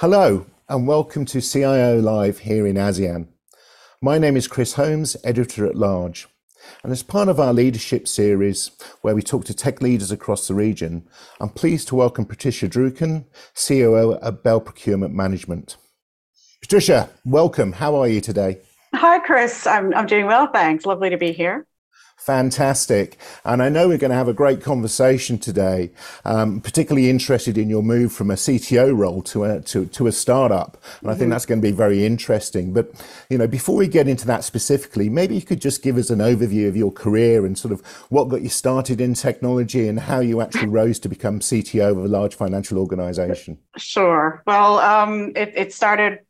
Hello, and welcome to CIO Live here in ASEAN. My name is Chris Holmes, Editor at Large. And as part of our leadership series, where we talk to tech leaders across the region, I'm pleased to welcome Patricia Druken, COO at Bell Procurement Management. Patricia, welcome. How are you today? Hi, Chris. I'm, I'm doing well, thanks. Lovely to be here. Fantastic. And I know we're going to have a great conversation today, um, particularly interested in your move from a CTO role to a, to, to a startup. And I think mm-hmm. that's going to be very interesting. But, you know, before we get into that specifically, maybe you could just give us an overview of your career and sort of what got you started in technology and how you actually rose to become CTO of a large financial organization. Sure. Well, um, it, it started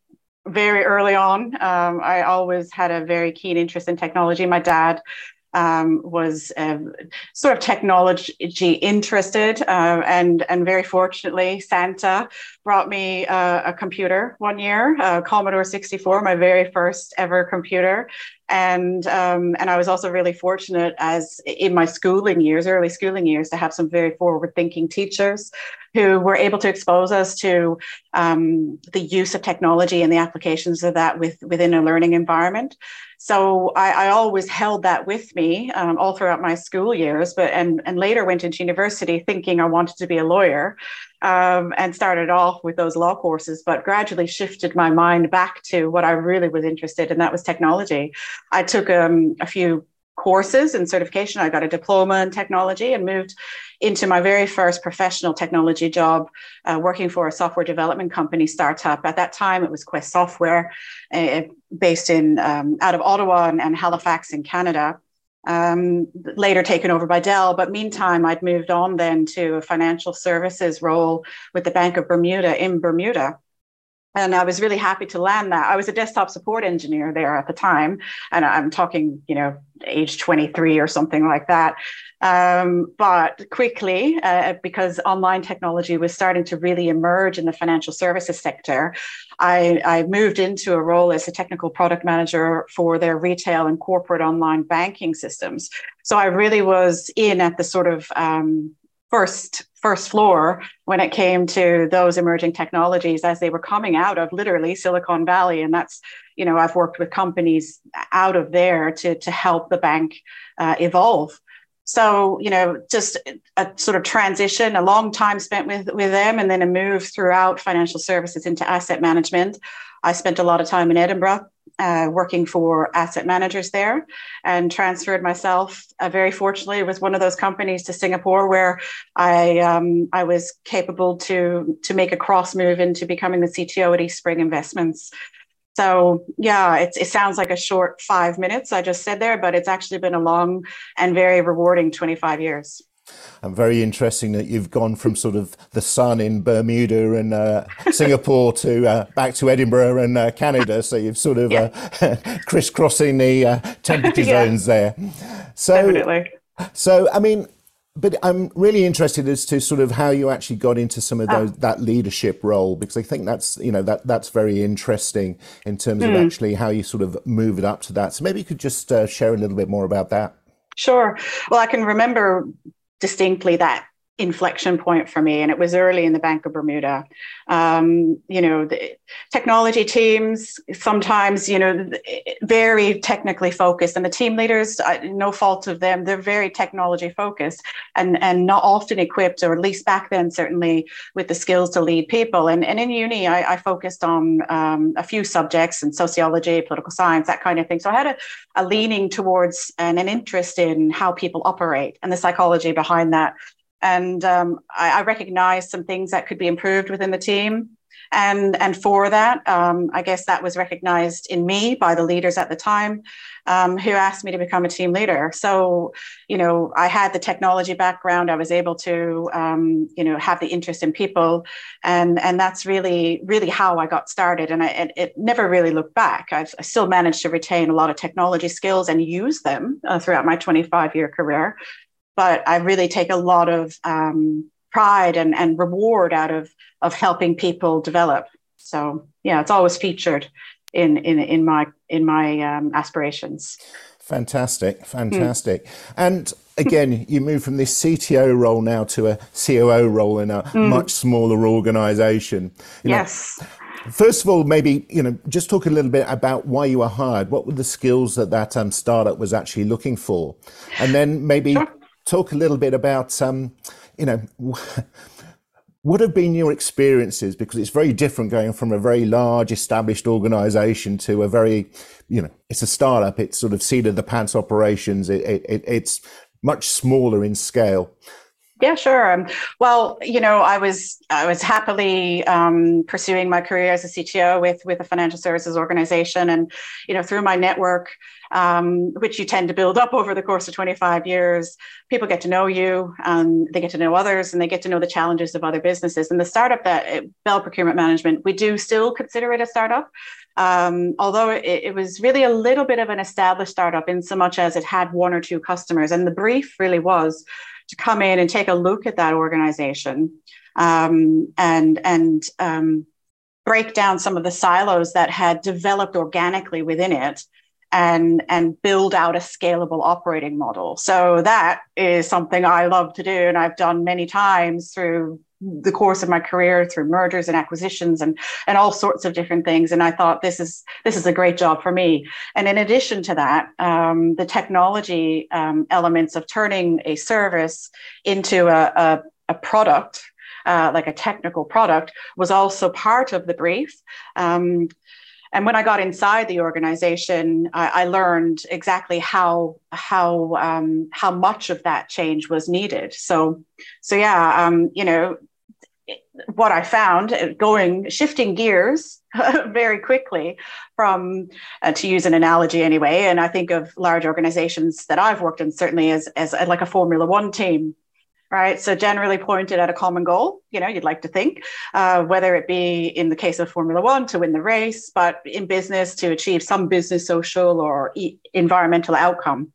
very early on. Um, I always had a very keen interest in technology. My dad um, was uh, sort of technology interested, uh, and and very fortunately, Santa brought me uh, a computer one year, uh, Commodore 64, my very first ever computer, and um, and I was also really fortunate as in my schooling years, early schooling years, to have some very forward-thinking teachers who were able to expose us to um, the use of technology and the applications of that with, within a learning environment. So I, I always held that with me um, all throughout my school years, but and and later went into university thinking I wanted to be a lawyer um, and started off with those law courses, but gradually shifted my mind back to what I really was interested in, that was technology. I took um, a few courses and certification. I got a diploma in technology and moved into my very first professional technology job, uh, working for a software development company startup. At that time, it was Quest Software, uh, based in um, out of Ottawa and, and Halifax in Canada um, later taken over by Dell. But meantime, I'd moved on then to a financial services role with the Bank of Bermuda in Bermuda. And I was really happy to land that. I was a desktop support engineer there at the time. And I'm talking, you know, age 23 or something like that. Um, but quickly, uh, because online technology was starting to really emerge in the financial services sector, I, I, moved into a role as a technical product manager for their retail and corporate online banking systems. So I really was in at the sort of um, first first floor when it came to those emerging technologies as they were coming out of literally Silicon Valley, and that's you know I've worked with companies out of there to to help the bank uh, evolve. So, you know, just a sort of transition, a long time spent with, with them, and then a move throughout financial services into asset management. I spent a lot of time in Edinburgh uh, working for asset managers there and transferred myself uh, very fortunately with one of those companies to Singapore where I um, I was capable to to make a cross move into becoming the CTO at Eastspring Investments so yeah, it sounds like a short five minutes I just said there, but it's actually been a long and very rewarding 25 years. And very interesting that you've gone from sort of the sun in Bermuda and uh, Singapore to uh, back to Edinburgh and uh, Canada. So you've sort of yeah. Uh, crisscrossing the uh, temperature yeah. zones there. So, Definitely. So, I mean, but I'm really interested as to sort of how you actually got into some of those, oh. that leadership role because I think that's you know that that's very interesting in terms mm. of hmm. actually how you sort of move it up to that. So maybe you could just uh, share a little bit more about that. Sure. Well, I can remember distinctly that inflection point for me and it was early in the bank of bermuda. Um, you know the technology teams sometimes you know very technically focused and the team leaders no fault of them they're very technology focused and and not often equipped or at least back then certainly with the skills to lead people. And, and in uni i, I focused on um, a few subjects and sociology political science that kind of thing. So i had a, a leaning towards and an interest in how people operate and the psychology behind that and um, I, I recognized some things that could be improved within the team. And, and for that, um, I guess that was recognized in me by the leaders at the time um, who asked me to become a team leader. So, you know, I had the technology background. I was able to, um, you know, have the interest in people. And, and that's really, really how I got started. And I, it, it never really looked back. I've I still managed to retain a lot of technology skills and use them uh, throughout my 25 year career but I really take a lot of um, pride and, and reward out of of helping people develop. So yeah, it's always featured in in in my in my um, aspirations. Fantastic, fantastic. Mm. And again, you move from this CTO role now to a COO role in a mm. much smaller organization. You yes. Know, First of all, maybe you know, just talk a little bit about why you were hired. What were the skills that that um, startup was actually looking for, and then maybe sure. Talk a little bit about um, you know what have been your experiences? Because it's very different going from a very large established organization to a very, you know, it's a startup. It's sort of seat of the pants operations. It, it, it's much smaller in scale. Yeah, sure. Um, well, you know, I was I was happily um, pursuing my career as a CTO with with a financial services organization, and you know, through my network, um, which you tend to build up over the course of 25 years, people get to know you, and they get to know others, and they get to know the challenges of other businesses. And the startup that uh, Bell Procurement Management, we do still consider it a startup, um, although it, it, was really a little bit of an established startup in so much as it had one or two customers, and the brief really was to come in and take a look at that organization um, and and um, break down some of the silos that had developed organically within it and and build out a scalable operating model. So that is something i love to do and i've done many times through the course of my career through mergers and acquisitions and and all sorts of different things. And i thought this is this is a great job for me. And in addition to that um, the technology um, elements of turning a service into a, a, a product uh, like a technical product was also part of the brief. Um, and when I got inside the organization, I, I learned exactly how how um, how much of that change was needed. So, so yeah, um, you know, what I found uh, going shifting gears very quickly from uh, to use an analogy anyway, and I think of large organizations that I've worked in certainly as as like a Formula One team right? So generally pointed at a common goal, you know, you'd like to think, uh, whether it be in the case of Formula One to win the race, but in business to achieve some business, social, or e- environmental outcome.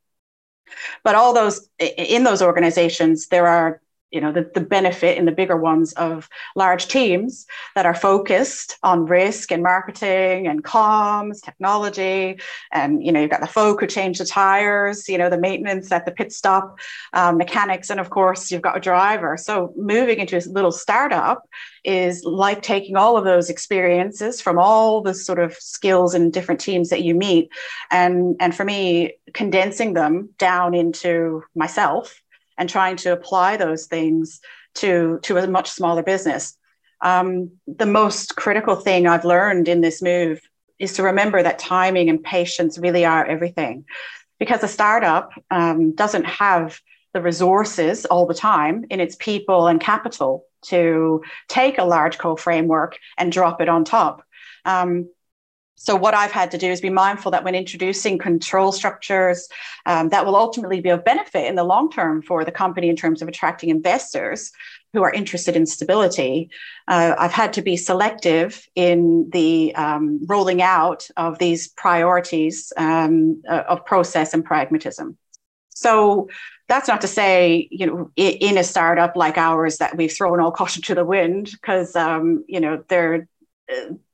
But all those in those organizations, there are you know the, the benefit in the bigger ones of large teams that are focused on risk and marketing and comms technology and you know you've got the folk who change the tires you know the maintenance at the pit stop um, mechanics and of course you've got a driver. So moving into a little startup is like taking all of those experiences from all the sort of skills and different teams that you meet and and for me condensing them down into myself and trying to apply those things to, to a much smaller business. Um, the most critical thing I've learned in this move is to remember that timing and patience really are everything. Because a startup um, doesn't have the resources all the time in its people and capital to take a large co framework and drop it on top. Um, so what I've had to do is be mindful that when introducing control structures, um, that will ultimately be of benefit in the long term for the company in terms of attracting investors who are interested in stability. Uh, I've had to be selective in the um, rolling out of these priorities um, uh, of process and pragmatism. So that's not to say, you know, in a startup like ours that we've thrown all caution to the wind because, um, you know, there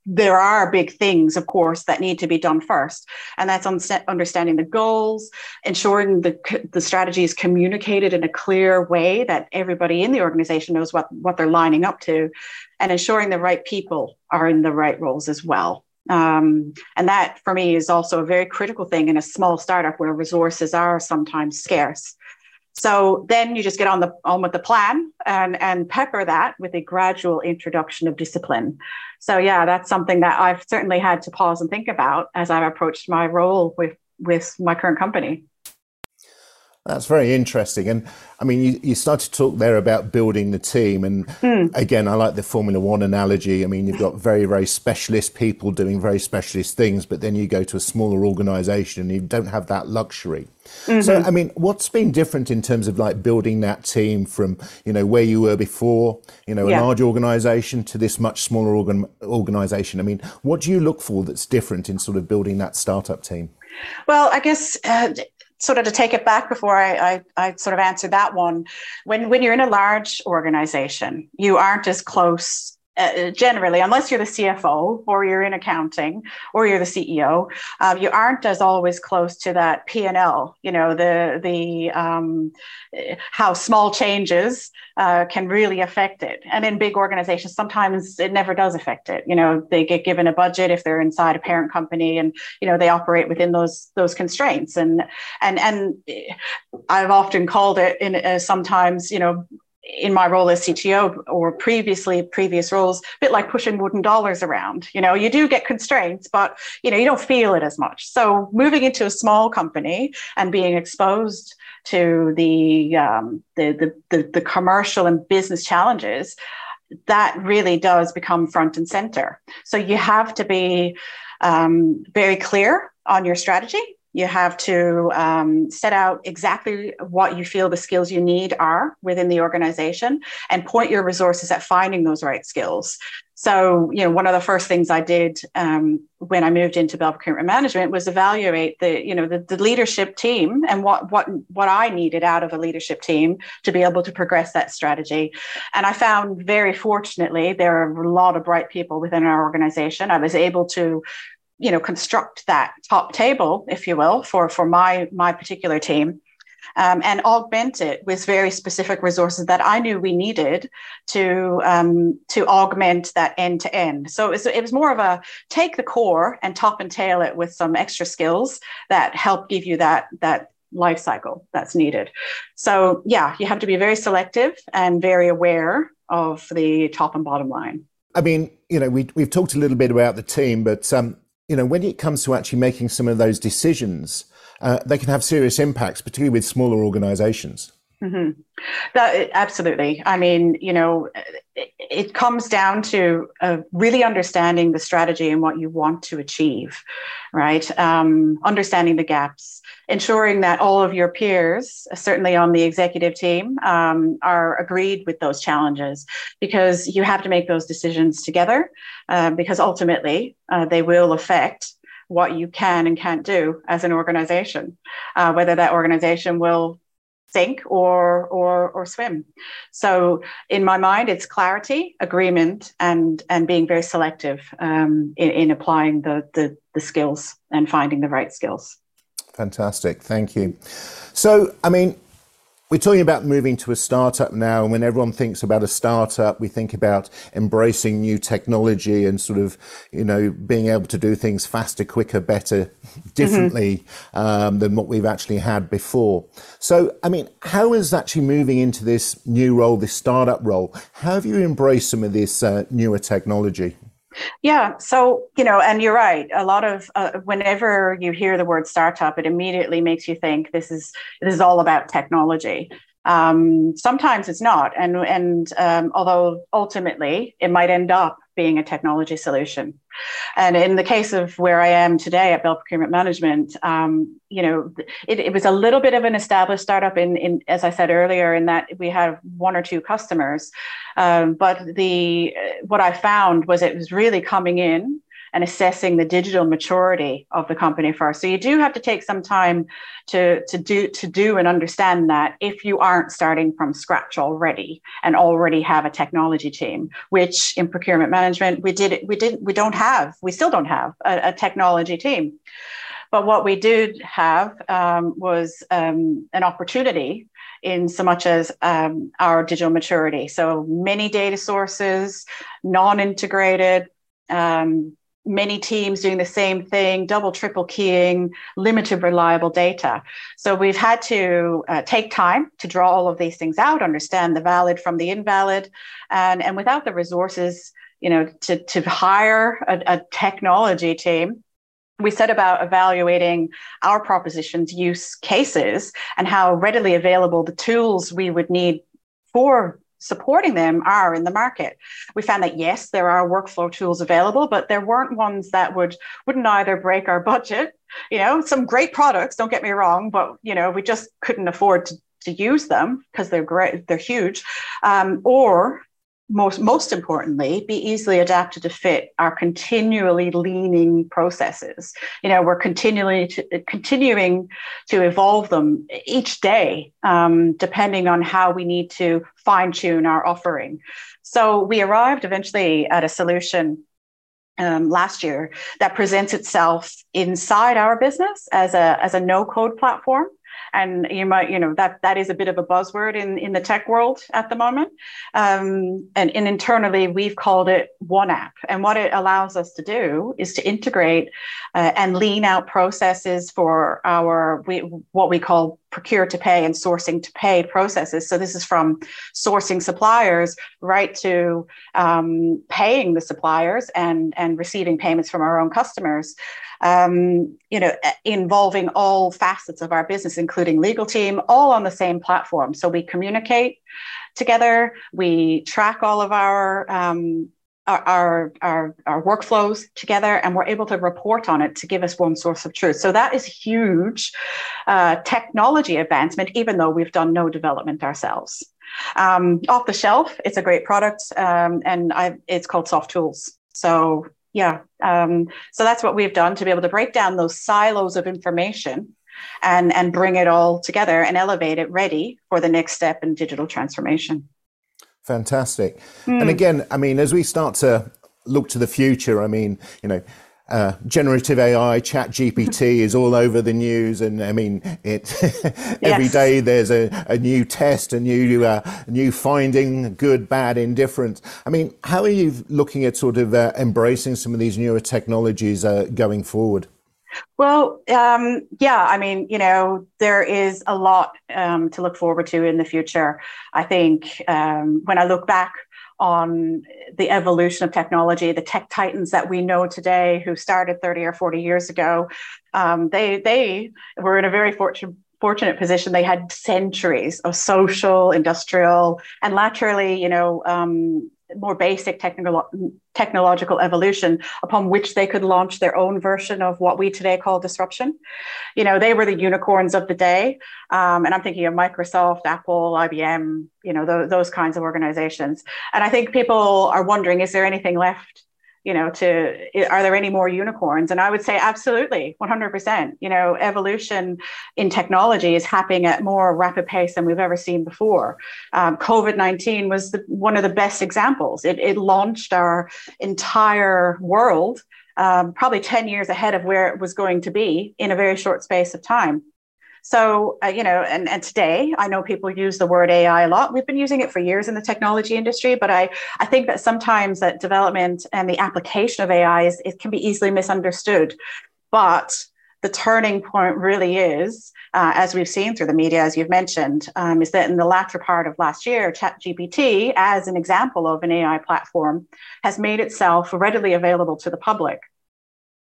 there are big things, of course, that need to be done first, and that's understanding the goals, ensuring the the strategy is communicated in a clear way that everybody in the organization knows what what they're lining up to, and ensuring the right people are in the right roles as well. Um, and that, for me, is also a very critical thing in a small startup where resources are sometimes scarce. So then you just get on the on with the plan and and pepper that with a gradual introduction of discipline. So yeah, that's something that I've certainly had to pause and think about as I've approached my role with with my current company. That's very interesting. And I mean, you, you started to talk there about building the team. And mm. again, I like the Formula One analogy. I mean, you've got very, very specialist people doing very specialist things, but then you go to a smaller organization and you don't have that luxury. Mm-hmm. So, I mean, what's been different in terms of like building that team from, you know, where you were before, you know, a yeah. large organization to this much smaller organ- organization? I mean, what do you look for that's different in sort of building that startup team? Well, I guess uh, sort of to take it back before I, I, I, sort of answer that one, when, when you're in a large organization, you aren't as close uh, generally, unless you're the CFO or you're in accounting or you're the CEO, uh, you aren't as always close to that P and L. You know the the um, how small changes uh, can really affect it. And in big organizations, sometimes it never does affect it. You know they get given a budget if they're inside a parent company, and you know they operate within those those constraints. And and and I've often called it in uh, sometimes you know in my role as CTO or previously previous roles, a bit like pushing wooden dollars around. You know, you do get constraints, but you know, you don't feel it as much. So moving into a small company and being exposed to the um, the, the, the the commercial and business challenges, that really does become front and center. So you have to be um, very clear on your strategy you have to um, set out exactly what you feel the skills you need are within the organization and point your resources at finding those right skills. So, you know, one of the first things I did um, when I moved into Bell Procurement Management was evaluate the, you know, the, the leadership team and what what what I needed out of a leadership team to be able to progress that strategy. And I found very fortunately there are a lot of bright people within our organization. I was able to you know construct that top table if you will for for my my particular team um, and augment it with very specific resources that I knew we needed to um, to augment that end to end. So it was, it was more of a take the core and top and tail it with some extra skills that help give you that that life cycle that's needed. So yeah, you have to be very selective and very aware of the top and bottom line. I mean, you know, we, we've talked a little bit about the team, but um, you know, when it comes to actually making some of those decisions, uh, they can have serious impacts, particularly with smaller organizations. Mm-hmm. That, absolutely. I mean, you know, it, it comes down to uh, really understanding the strategy and what you want to achieve, right? Um, understanding the gaps, ensuring that all of your peers, certainly on the executive team, um, are agreed with those challenges because you have to make those decisions together uh, because ultimately uh, they will affect what you can and can't do as an organization, uh, whether that organization will sink or or or swim so in my mind it's clarity agreement and and being very selective um, in, in applying the, the the skills and finding the right skills Fantastic. Thank you. So, I mean, we're talking about moving to a startup now, and when everyone thinks about a startup, we think about embracing new technology and sort of, you know, being able to do things faster, quicker, better, differently mm-hmm. um, than what we've actually had before. So, I mean, how is actually moving into this new role, this startup role? How have you embraced some of this uh, newer technology? Yeah. So, you know, and you're right. A lot of uh, whenever you hear the word startup, it immediately makes you think this is this is all about technology. Um, sometimes it's not, and and um, although ultimately it might end up being a technology solution. And in the case of where I am today at Bell Procurement Management, um, you know, it, it, was a little bit of an established startup in, in, as I said earlier, in that we have one or two customers. Um, but the what I found was it was really coming in and assessing the digital maturity of the company first. So you do have to take some time to, to do to do and understand that if you aren't starting from scratch already and already have a technology team, which in procurement management we did we did we don't have we still don't have a, a technology team. But what we did have um, was um, an opportunity in so much as um, our digital maturity. So many data sources, non integrated, um, many teams doing the same thing, double, triple keying, limited reliable data. So we've had to uh, take time to draw all of these things out, understand the valid from the invalid, and, and without the resources, you know, to, to hire a, a technology team, we set about evaluating our propositions use cases and how readily available the tools we would need for supporting them are in the market. We found that yes, there are workflow tools available, but there weren't ones that would wouldn't either break our budget. You know, some great products, don't get me wrong, but you know, we just couldn't afford to, to use them because they're great, they're huge, um, or most most importantly be easily adapted to fit our continually leaning processes. You know we're continually to, continuing to evolve them each day um, depending on how we need to fine tune our offering. So we arrived eventually at a solution um, last year that presents itself inside our business as a as a no code platform and you might you know that that is a bit of a buzzword in in the tech world at the moment. Um, and, and internally we've called it one app. And what it allows us to do is to integrate uh, and lean out processes for our we, what we call procure to pay and sourcing to pay processes. So this is from sourcing suppliers right to um, paying the suppliers and and receiving payments from our own customers um, you know, involving all facets of our business, including legal team, all on the same platform. So we communicate together, we track all of our um, our, our, our workflows together and we're able to report on it to give us one source of truth. So that is huge uh, technology advancement, even though we've done no development ourselves. Um, off the shelf, it's a great product um, and I, it's called Softools. So yeah. Um, so that's what we've done to be able to break down those silos of information and, and bring it all together and elevate it ready for the next step in digital transformation. Fantastic. Mm. And again, I mean, as we start to look to the future, I mean, you know, uh, generative AI, Chat GPT is all over the news, and I mean, it every yes. day there's a, a new test, a new uh, new finding, good, bad, indifferent. I mean, how are you looking at sort of uh, embracing some of these newer technologies uh, going forward? Well, um, yeah, I mean, you know, there is a lot um, to look forward to in the future. I think um, when I look back on the evolution of technology, the tech titans that we know today who started 30 or 40 years ago, um, they, they were in a very fortunate fortunate position. They had centuries of social, industrial, and laterally, you know, um, more basic technical technological evolution upon which they could launch their own version of what we today call disruption. You know, they were the unicorns of the day, um, and I'm thinking of Microsoft, Apple, IBM, you know, th- those kinds of organizations. And I think people are wondering: is there anything left you know to are there any more unicorns? And i would say absolutely 100% you know evolution in technology is happening at more rapid pace than we've ever seen before. Um, covid-19 was the, one of the best examples. It, it launched our entire world um, probably 10 years ahead of where it was going to be in a very short space of time so, uh, you know, and, and today I know people use the word AI a lot. We've been using it for years in the technology industry, but I, I think that sometimes that development and the application of AI is, it can be easily misunderstood. But the turning point really is, uh, as we've seen through the media, as you've mentioned, um, is that in the latter part of last year, ChatGPT, as an example of an AI platform, has made itself readily available to the public.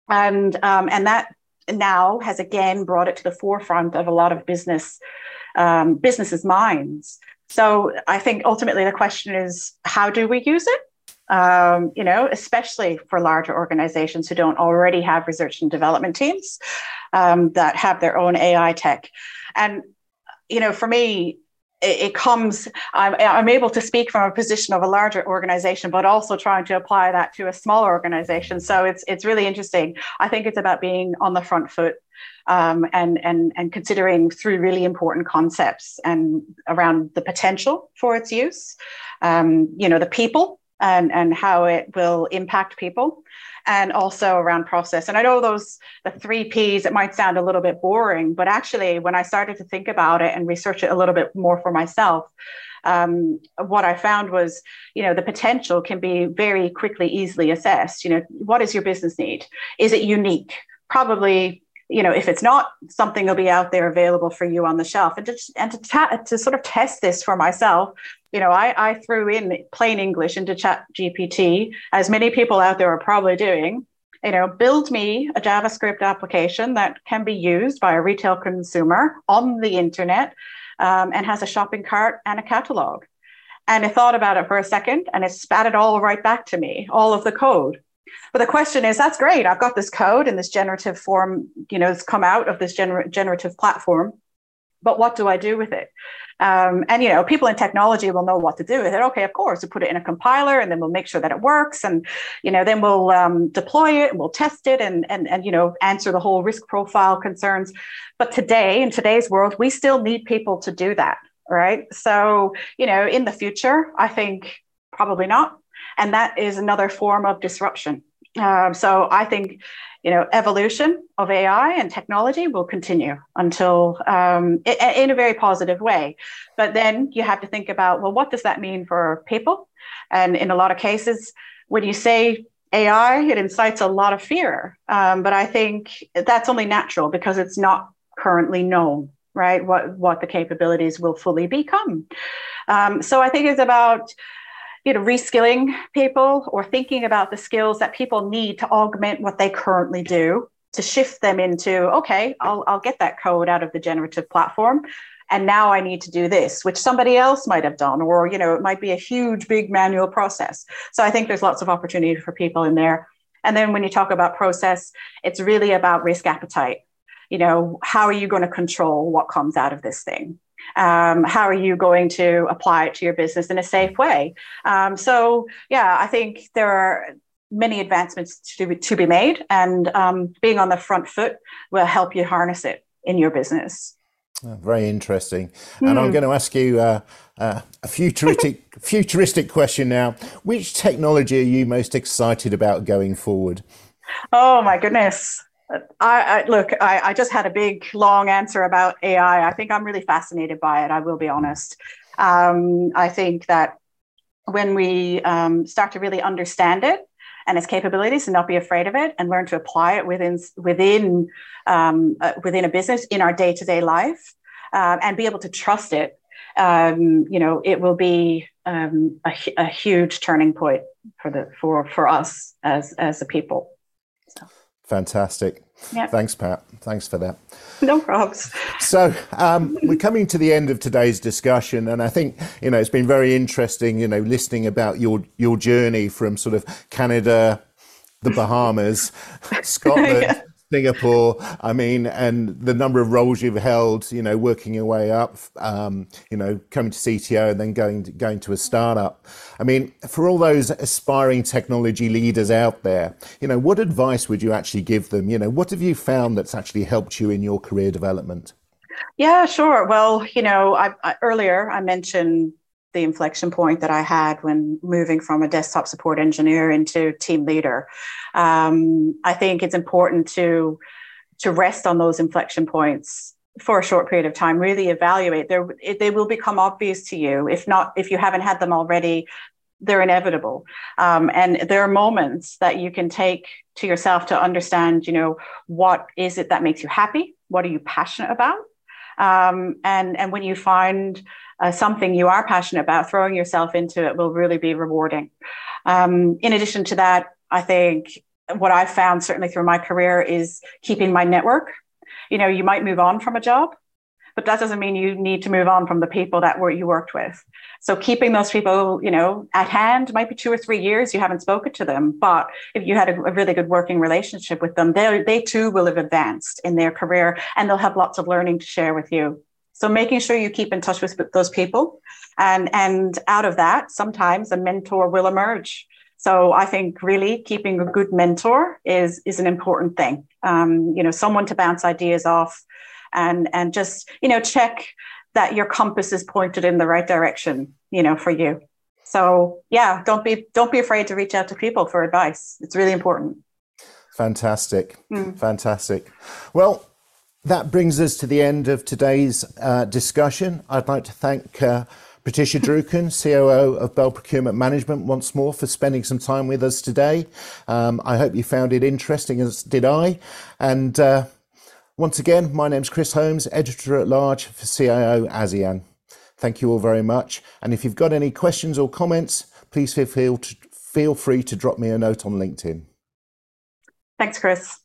And, um, and that now has again brought it to the forefront of a lot of business um, businesses' minds. So I think ultimately the question is how do we use it? Um, you know, especially for larger organizations who don't already have research and development teams um, that have their own AI tech. And you know, for me, it, comes I'm, I'm able to speak from a position of a larger organization but also trying to apply that to a smaller organization. So it's it's really interesting. I think it's about being on the front foot um, and and and considering through really important concepts and around the potential for its use. Um, you know the people and and how it will impact people and also around process. And I know those, the three Ps, it might sound a little bit boring, but actually, when I started to think about it and research it a little bit more for myself, um, what I found was, you know, the potential can be very quickly, easily assessed. You know, what is your business need? Is it unique? Probably you know, if it's not, something will be out there available for you on the shelf. And and to, ta- to sort of test this for myself, you know, I, I threw in plain English into Chat GPT, as many people out there are probably doing. You know, build me a JavaScript application that can be used by a retail consumer on the internet um, and has a shopping cart and a catalog. And I thought about it for a second and it spat it all right back to me, all of the code. But the question is, that's great. I've got this code in this generative form, you know, it's come out of this gener- generative platform. But what do I do with it? Um, and you know, people in technology will know what to do with it. Okay, of course, we put it in a compiler, and then we'll make sure that it works, and you know, then we'll um, deploy it, and we'll test it, and and and you know, answer the whole risk profile concerns. But today, in today's world, we still need people to do that, right? So you know, in the future, I think probably not, and that is another form of disruption. Um, so I think you know, evolution of AI and technology will continue until um, in a very positive way. But then you have to think about, well, what does that mean for people? And in a lot of cases, when you say AI, it incites a lot of fear. Um, but I think that's only natural because it's not currently known, right? What what the capabilities will fully become. Um, so I think it's about you know, reskilling people or thinking about the skills that people need to augment what they currently do to shift them into, okay, I'll, I'll get that code out of the generative platform. And now I need to do this, which somebody else might have done, or, you know, it might be a huge, big manual process. So I think there's lots of opportunity for people in there. And then when you talk about process, it's really about risk appetite. You know, how are you going to control what comes out of this thing? Um, how are you going to apply it to your business in a safe way? Um, so yeah i think there are many advancements to, to be made and um, being on the front foot will help you harness it in your business. Oh, very interesting. Mm. and i'm hmm. going to ask you uh, uh, a futuristic futuristic question now. Which technology are you most excited about going forward? Oh my goodness I, I, look, I, I, just had a big, long answer about AI. I think I'm really fascinated by it. I will be honest. Um, I think that when we um, start to really understand it and its capabilities, and not be afraid of it, and learn to apply it within within um, uh, within a business in our day to day life, uh, and be able to trust it, um, you know, it will be um, a, a huge turning point for the for for us as as a people. Fantastic. Thanks, Pat. Thanks for that. No problems. So um, we're coming to the end of today's discussion, and I think you know it's been very interesting. You know, listening about your your journey from sort of Canada, the Bahamas, Scotland. yeah. Singapore, I mean, and the number of roles you've held, you know, working your way up, um, you know, coming to CTO and then going to, going to a startup. I mean, for all those aspiring technology leaders out there, you know, what advice would you actually give them? You know, what have you found that's actually helped you in your career development? Yeah, sure. Well, you know, I, I, earlier I mentioned the inflection point that I had when moving from a desktop support engineer into team leader. Um, I think it's important to to rest on those inflection points for a short period of time. Really evaluate. They they will become obvious to you. If not, if you haven't had them already, they're inevitable. Um, and there are moments that you can take to yourself to understand. You know, what is it that makes you happy? What are you passionate about? Um, and and when you find uh, something you are passionate about, throwing yourself into it will really be rewarding. Um, in addition to that, I think what I've found certainly through my career is keeping my network. You know, you might move on from a job, but that doesn't mean you need to move on from the people that were you worked with. So keeping those people, you know, at hand might be two or three years you haven't spoken to them, but if you had a, a really good working relationship with them, they they too will have advanced in their career and they'll have lots of learning to share with you. So making sure you keep in touch with those people, and and out of that, sometimes a mentor will emerge. So I think really keeping a good mentor is is an important thing. Um, you know, someone to bounce ideas off, and and just you know check that your compass is pointed in the right direction. You know, for you. So yeah, don't be don't be afraid to reach out to people for advice. It's really important. Fantastic, mm. fantastic. Well, that brings us to the end of today's uh, discussion. I'd like to thank uh, Patricia Druken, COO of Bell Procurement Management, once more for spending some time with us today. Um, I hope you found it interesting, as did I. And uh, once again, my name's Chris Holmes, Editor at Large for CIO ASEAN. Thank you all very much. And if you've got any questions or comments, please feel, to, feel free to drop me a note on LinkedIn. Thanks, Chris.